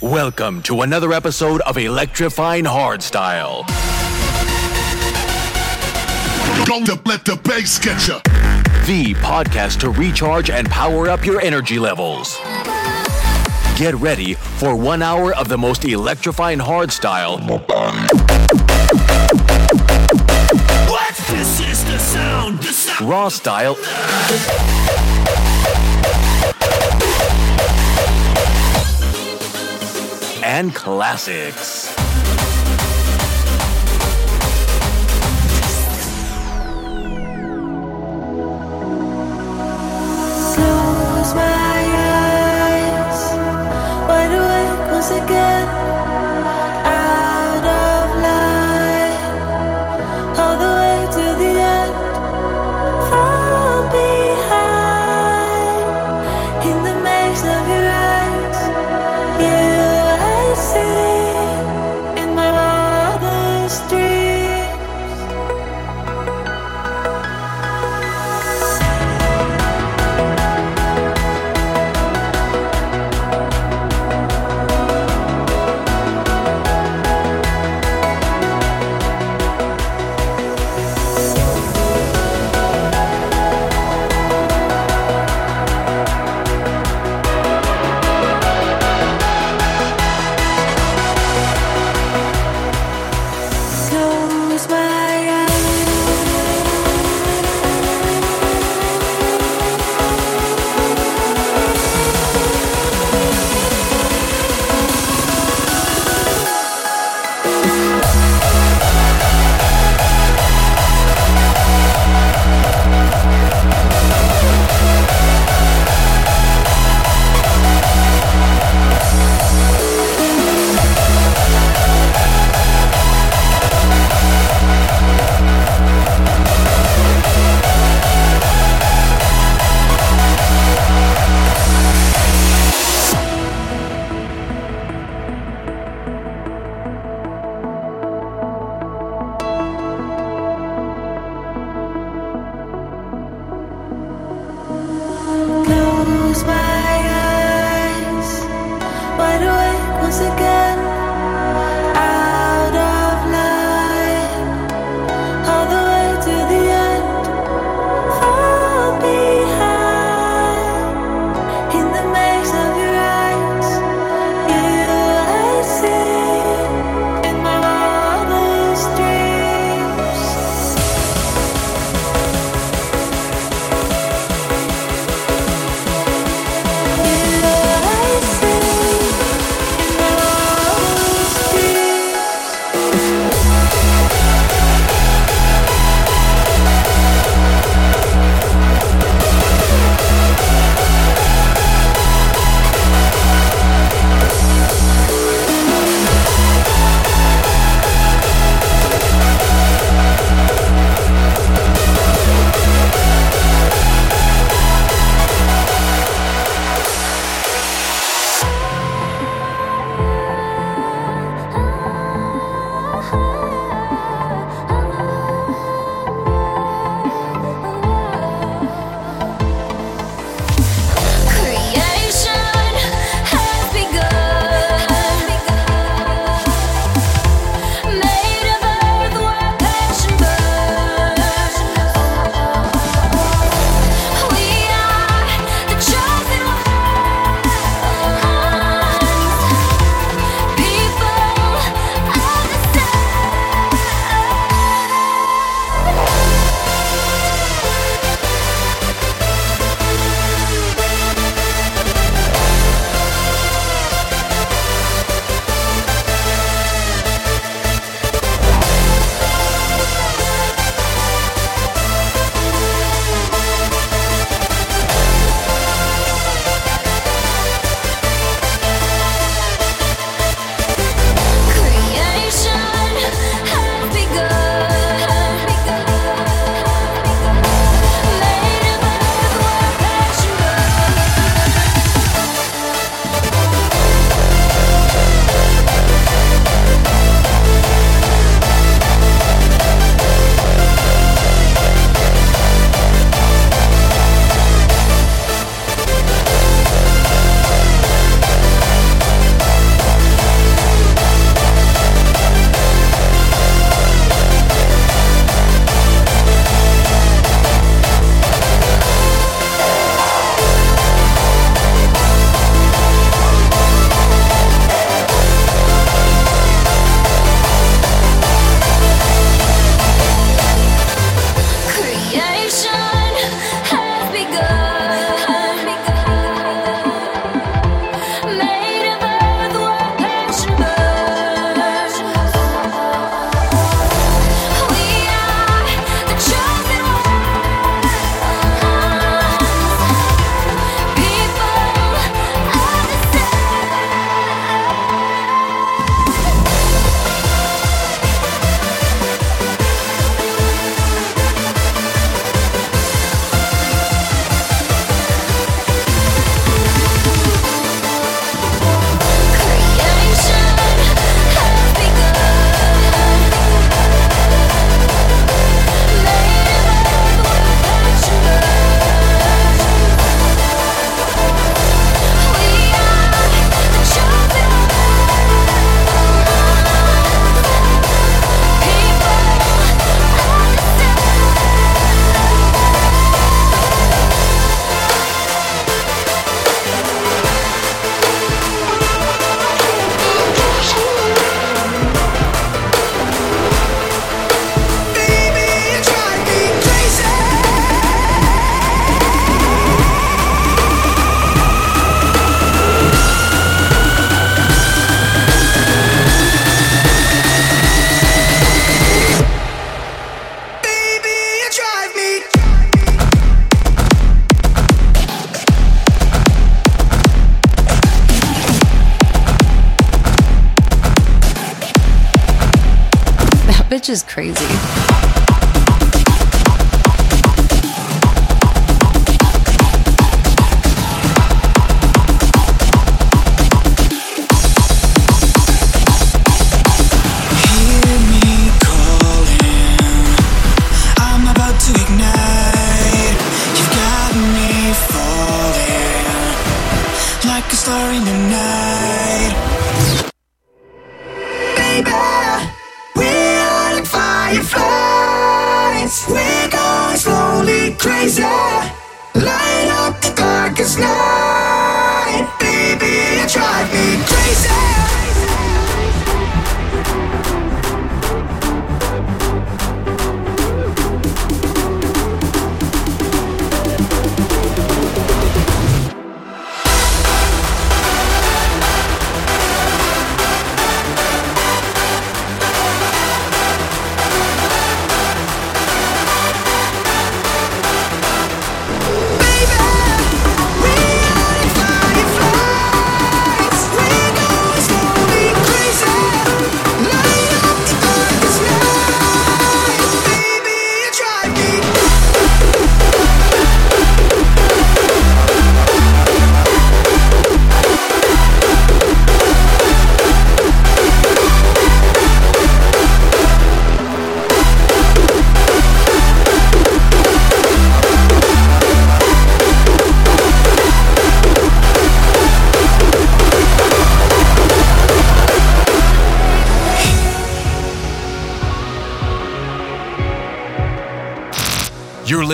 Welcome to another episode of Electrifying Hardstyle. Don't let the bass get you. The podcast to recharge and power up your energy levels. Get ready for one hour of the most electrifying hardstyle. What? This is the sound. The sound. raw style, and classics.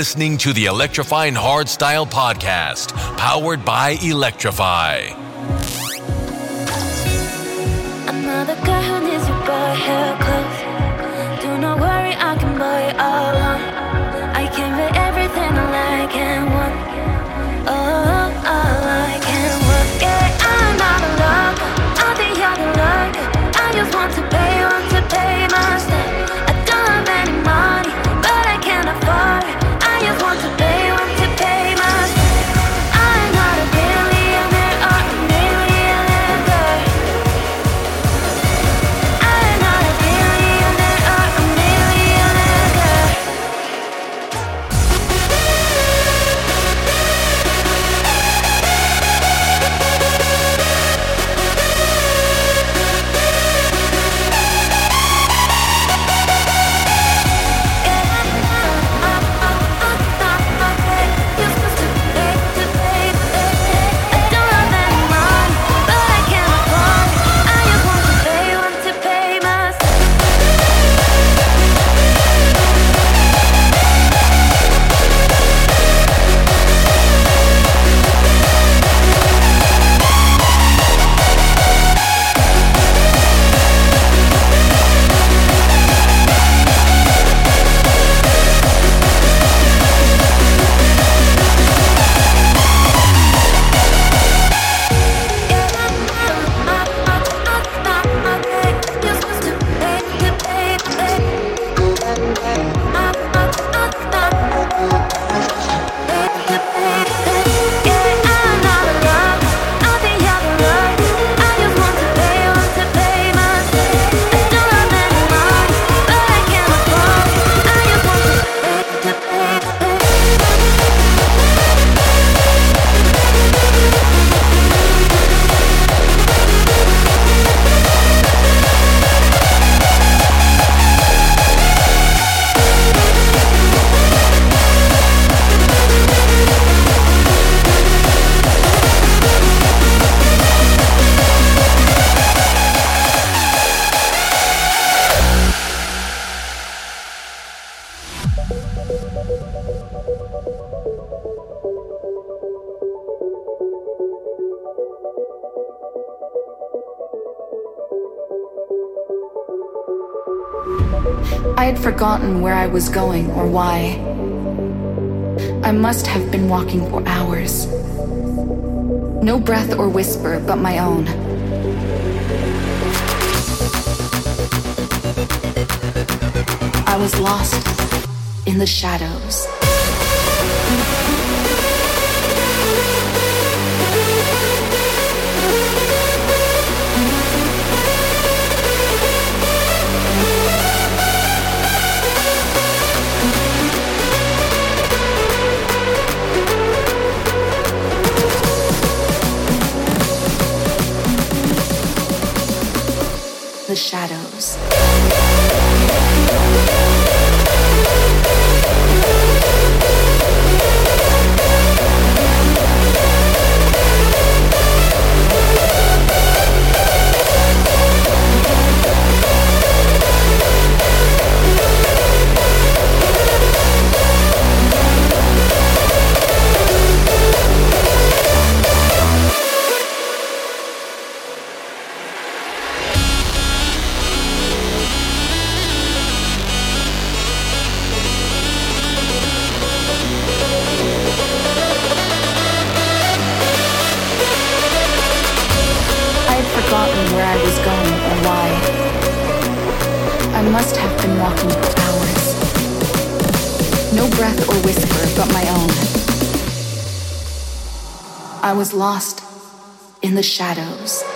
listening to the Electrifying Hardstyle Podcast, powered by Electrify. I was going or why. I must have been walking for hours. No breath or whisper but my own. I was lost in the shadows. The shadows. Was lost in the shadows.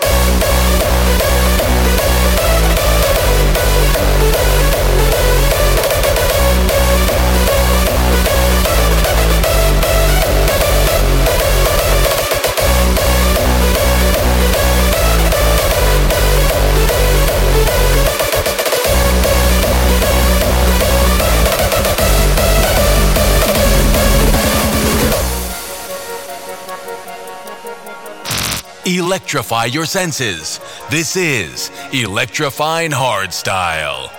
Electrify your senses. This is Electrifying Hardstyle.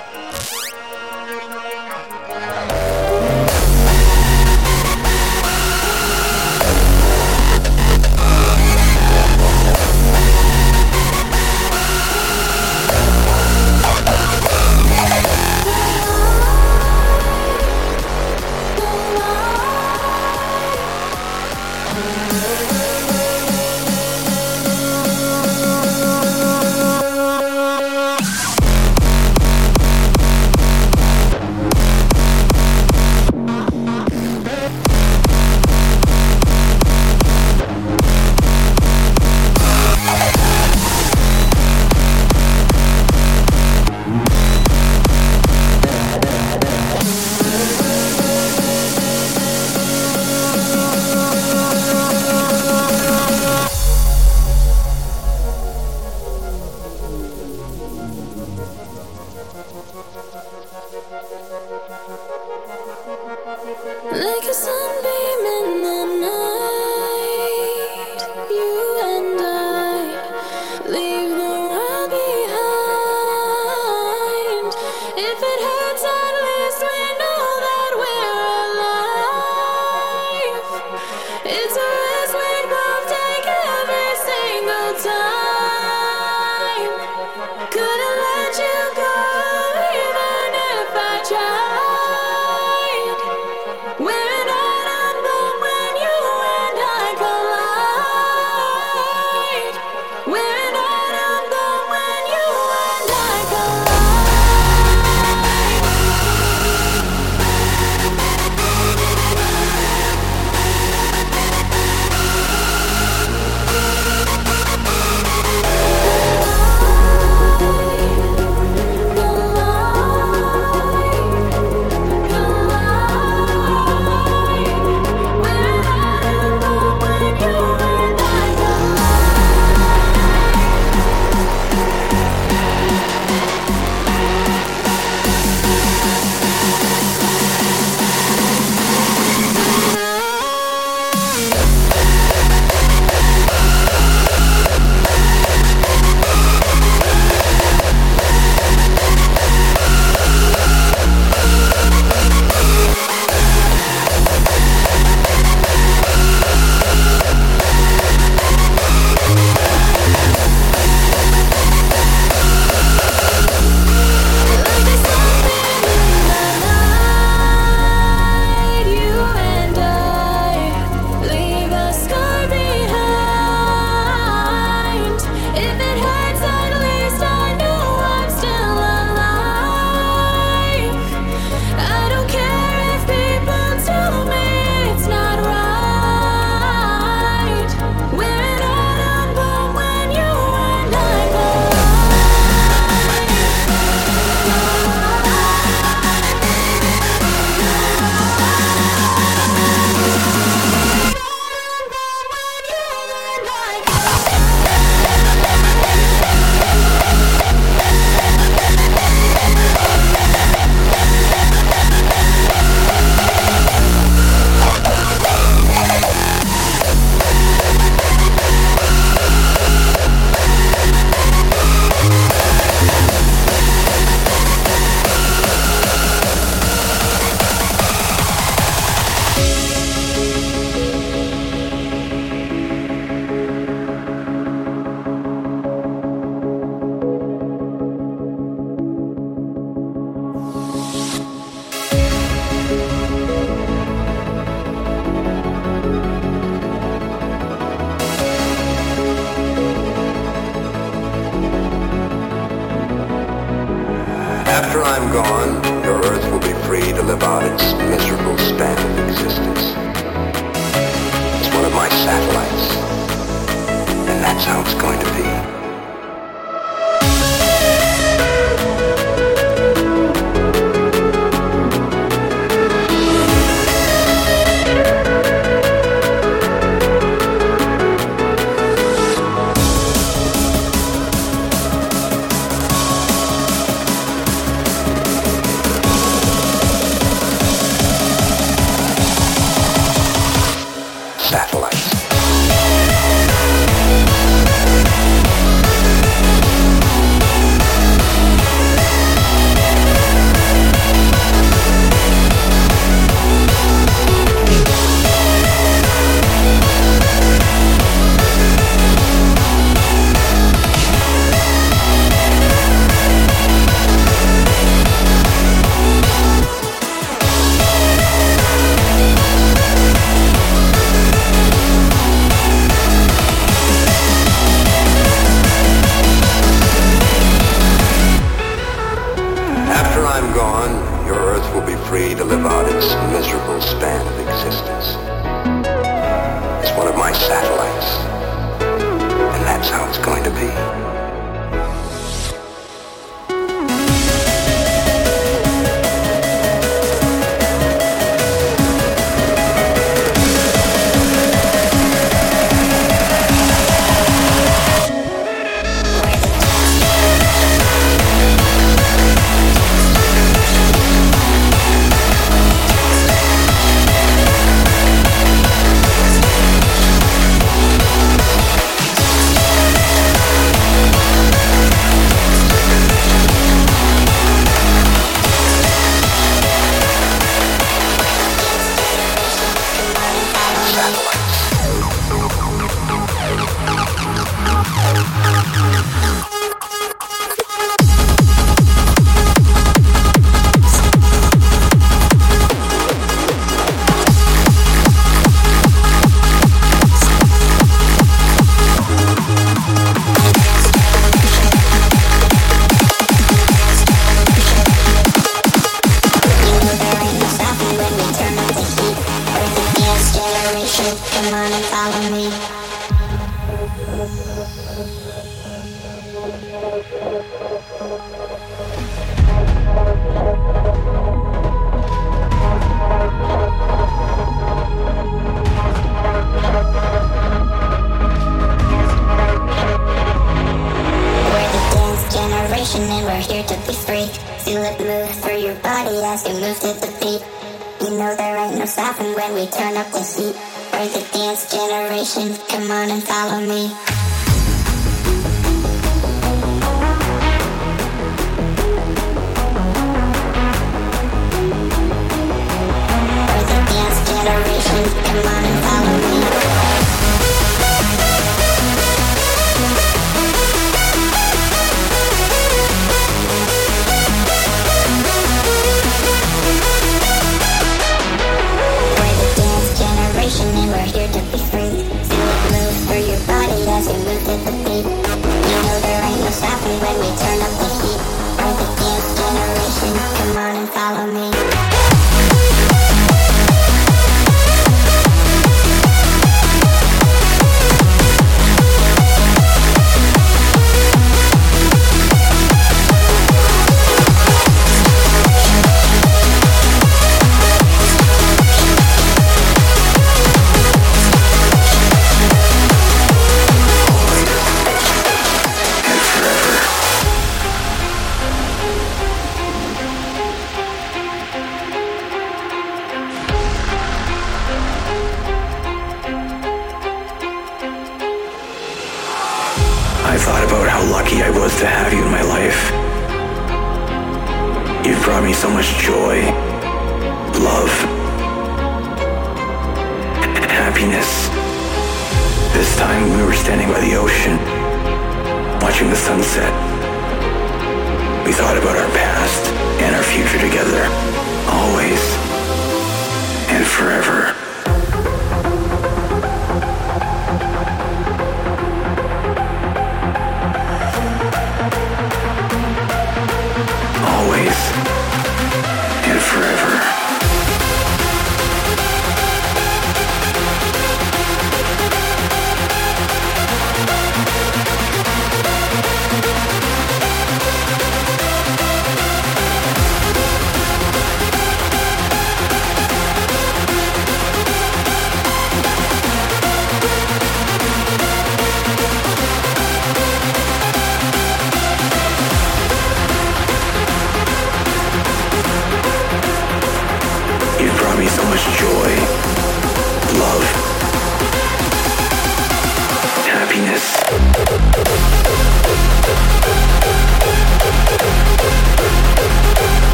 I'm gone, your Earth will be free to live out its miserable span of existence. It's one of my satellites, and that's how it's going to be.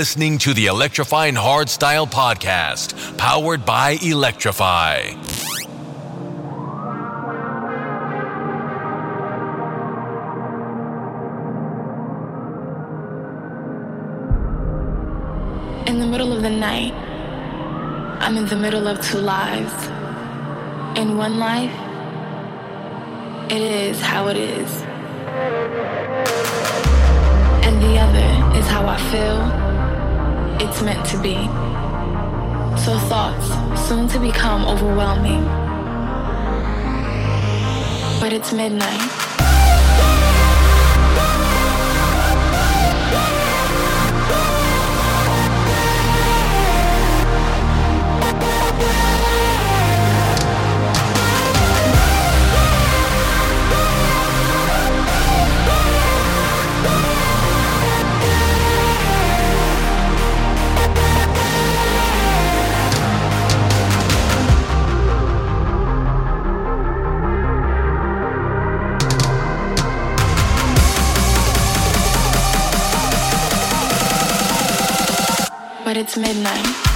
Listening to the Electrifying Hardstyle podcast, powered by Electrify. In the middle of the night, I'm in the middle of two lives. In one life, it is how it is. And the other is how I feel it's meant to be. So thoughts soon to become overwhelming. But it's midnight. It's midnight.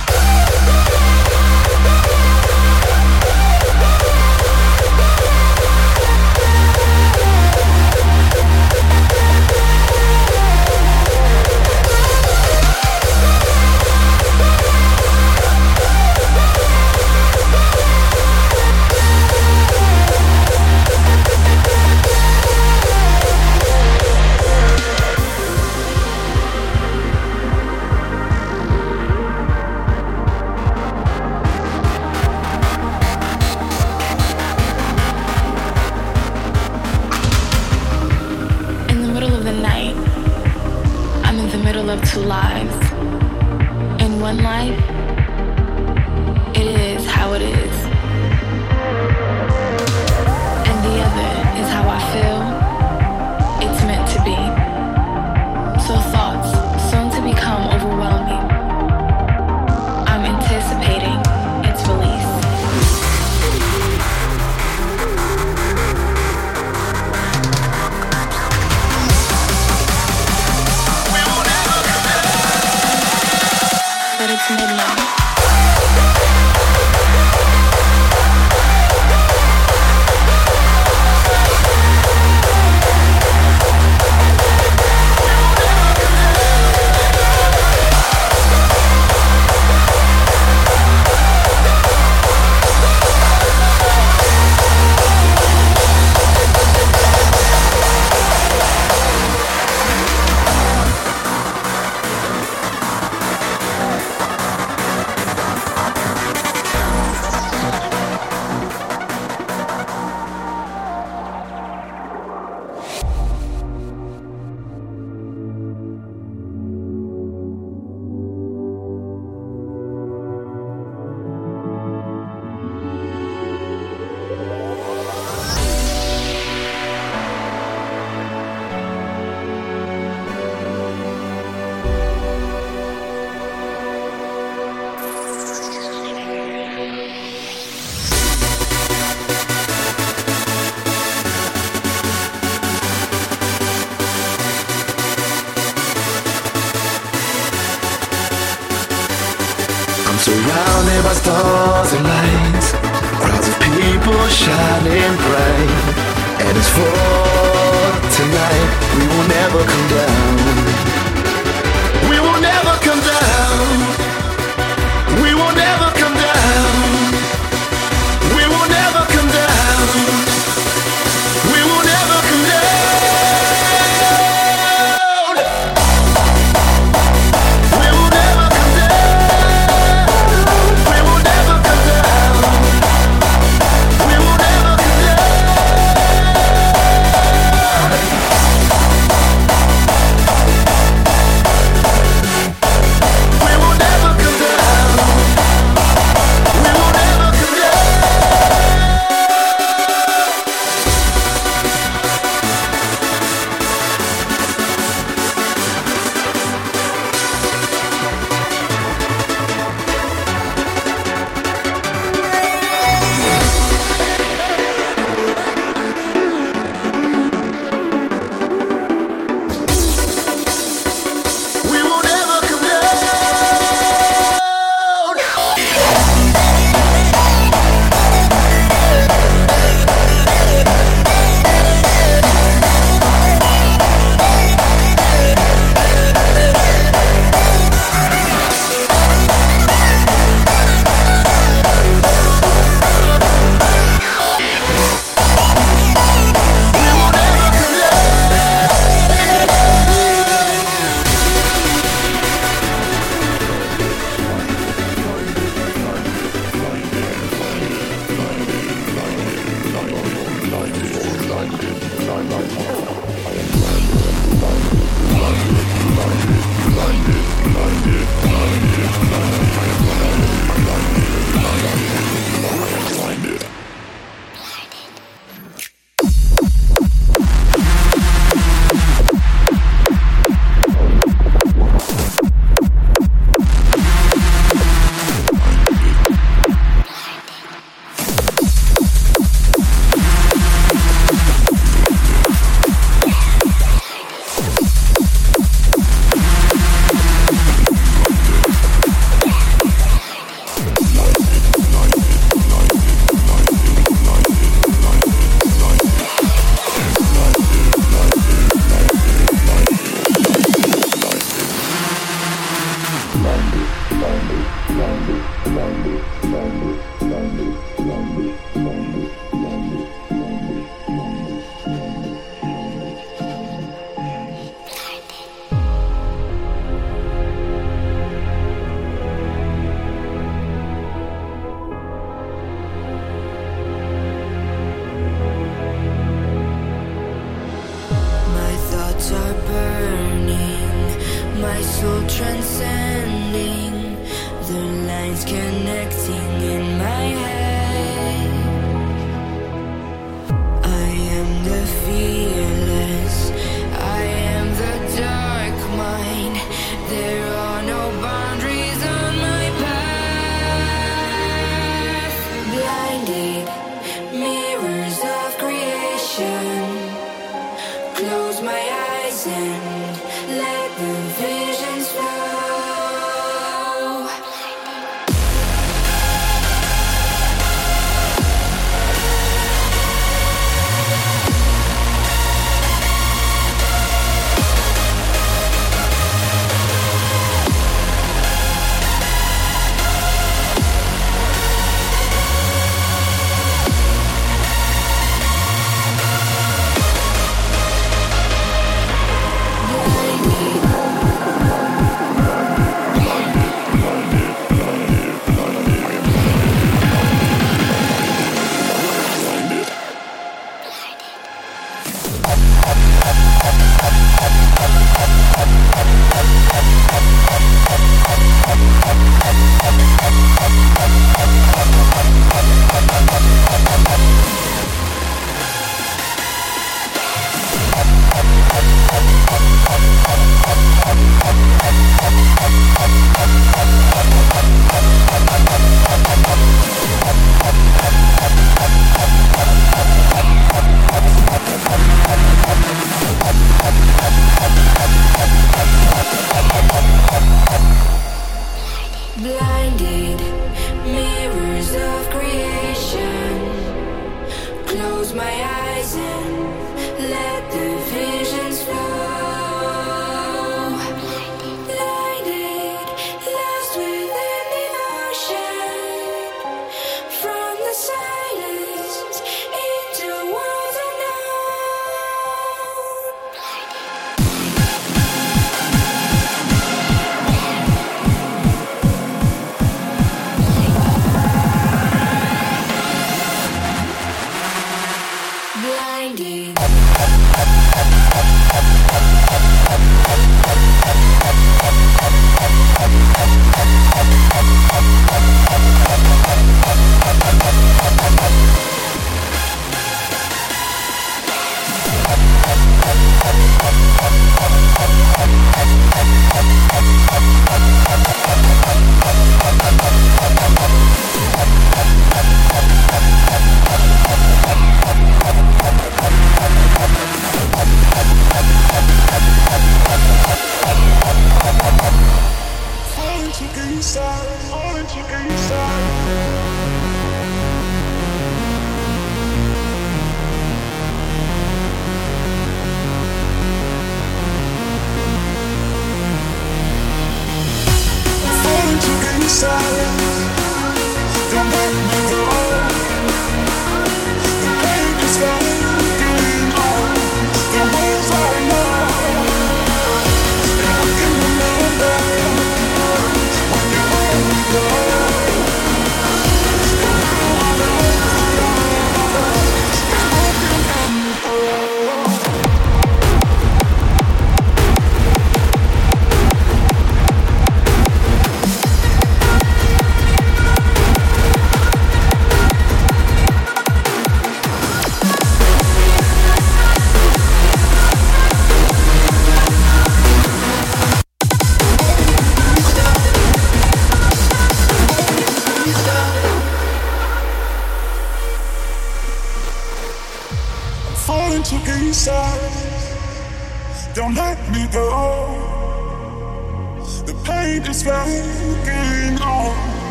close my eyes and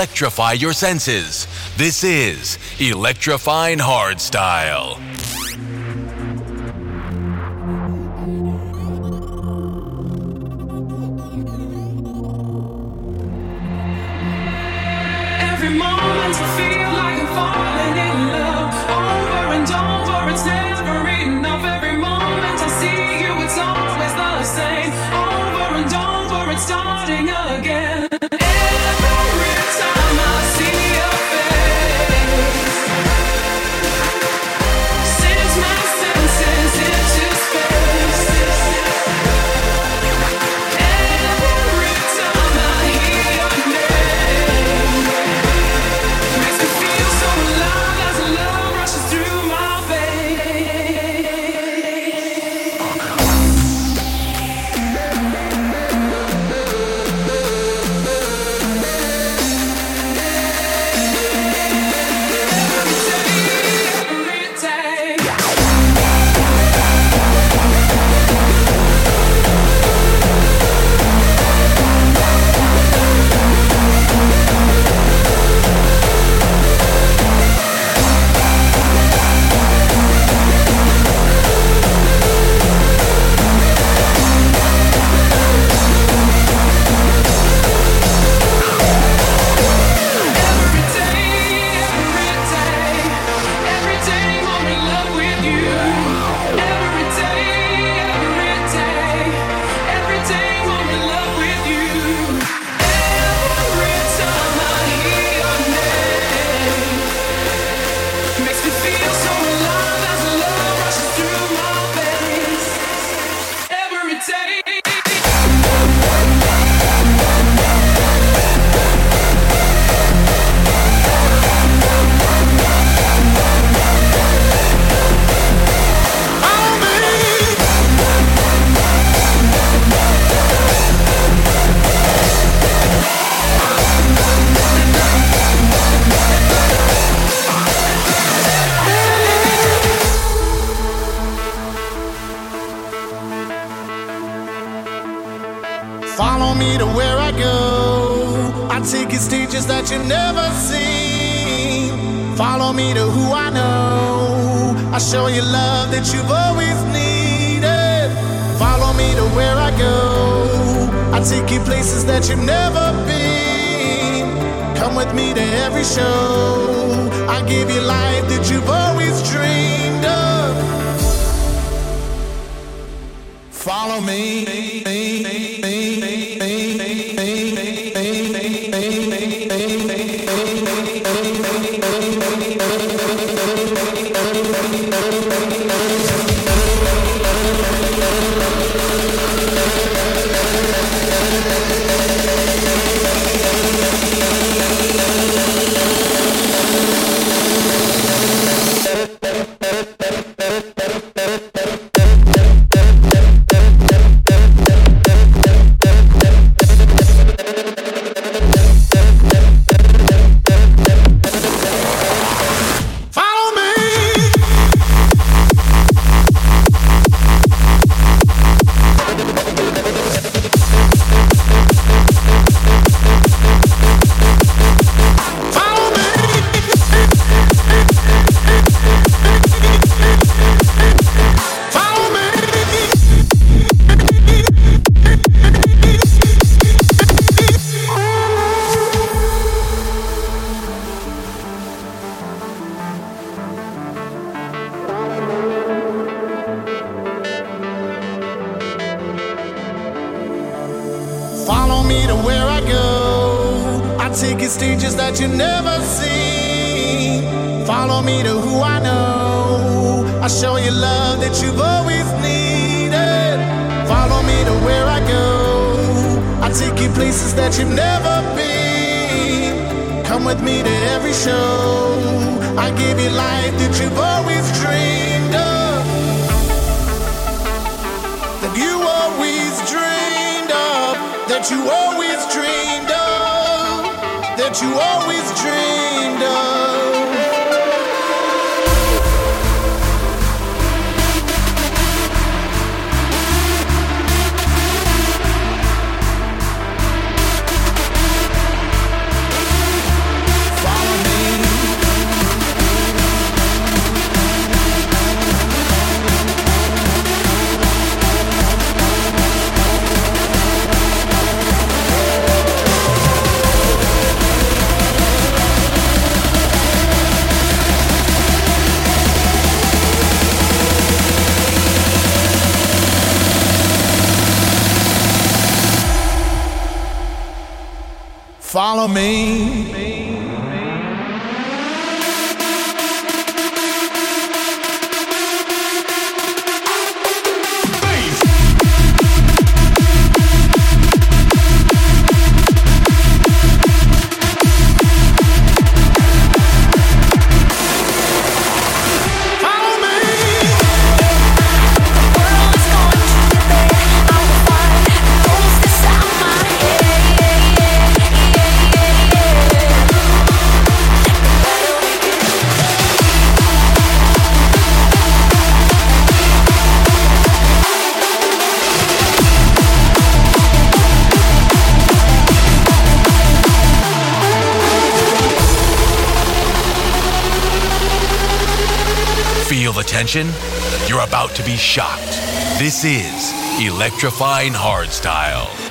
Electrify your senses. This is Electrifying Hardstyle. Follow me. attention, you're about to be shocked. This is Electrifying Hardstyle.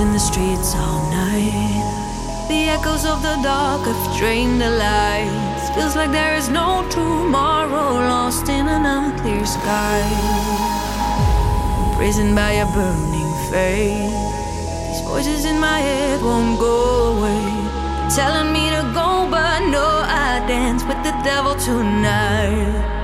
in the streets all night. The echoes of the dark have drained the lights. Feels like there is no tomorrow, lost in an unclear sky. Imprisoned by a burning fate. These voices in my head won't go away. Telling me to go, but no, I dance with the devil tonight.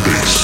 Space.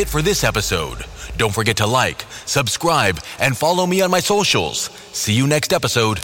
it for this episode. Don't forget to like, subscribe, and follow me on my socials. See you next episode.